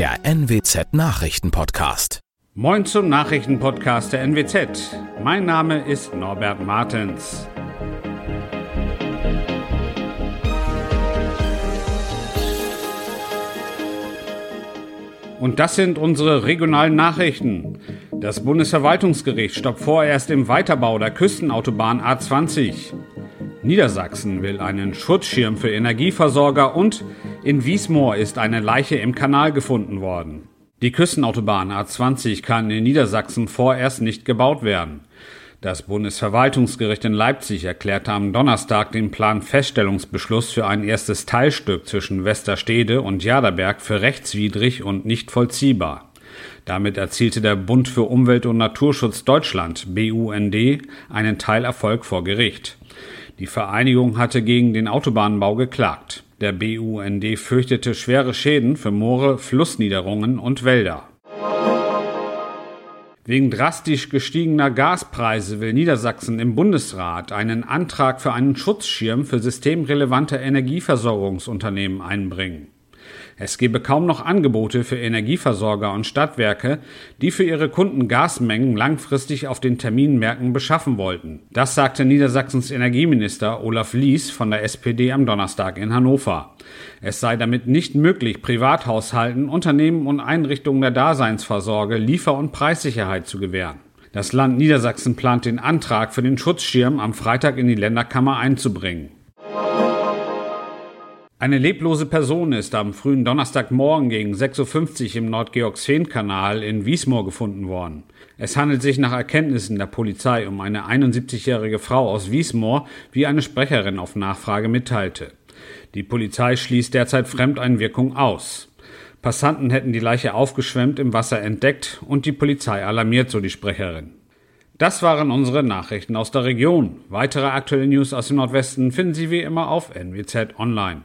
der NWZ Nachrichtenpodcast. Moin zum Nachrichtenpodcast der NWZ. Mein Name ist Norbert Martens. Und das sind unsere regionalen Nachrichten. Das Bundesverwaltungsgericht stoppt vorerst im Weiterbau der Küstenautobahn A20. Niedersachsen will einen Schutzschirm für Energieversorger und in Wiesmoor ist eine Leiche im Kanal gefunden worden. Die Küstenautobahn A20 kann in Niedersachsen vorerst nicht gebaut werden. Das Bundesverwaltungsgericht in Leipzig erklärte am Donnerstag den Planfeststellungsbeschluss für ein erstes Teilstück zwischen Westerstede und Jaderberg für rechtswidrig und nicht vollziehbar. Damit erzielte der Bund für Umwelt und Naturschutz Deutschland BUND einen Teilerfolg vor Gericht. Die Vereinigung hatte gegen den Autobahnbau geklagt. Der BUND fürchtete schwere Schäden für Moore, Flussniederungen und Wälder. Wegen drastisch gestiegener Gaspreise will Niedersachsen im Bundesrat einen Antrag für einen Schutzschirm für systemrelevante Energieversorgungsunternehmen einbringen. Es gebe kaum noch Angebote für Energieversorger und Stadtwerke, die für ihre Kunden Gasmengen langfristig auf den Terminmärkten beschaffen wollten. Das sagte Niedersachsens Energieminister Olaf Lies von der SPD am Donnerstag in Hannover. Es sei damit nicht möglich, Privathaushalten, Unternehmen und Einrichtungen der Daseinsvorsorge Liefer- und Preissicherheit zu gewähren. Das Land Niedersachsen plant den Antrag für den Schutzschirm am Freitag in die Länderkammer einzubringen. Eine leblose Person ist am frühen Donnerstagmorgen gegen 6.50 Uhr im Nordgeorgsfehn-Kanal in Wiesmoor gefunden worden. Es handelt sich nach Erkenntnissen der Polizei um eine 71-jährige Frau aus Wiesmoor, wie eine Sprecherin auf Nachfrage mitteilte. Die Polizei schließt derzeit Fremdeinwirkung aus. Passanten hätten die Leiche aufgeschwemmt im Wasser entdeckt und die Polizei alarmiert, so die Sprecherin. Das waren unsere Nachrichten aus der Region. Weitere aktuelle News aus dem Nordwesten finden Sie wie immer auf NWZ Online.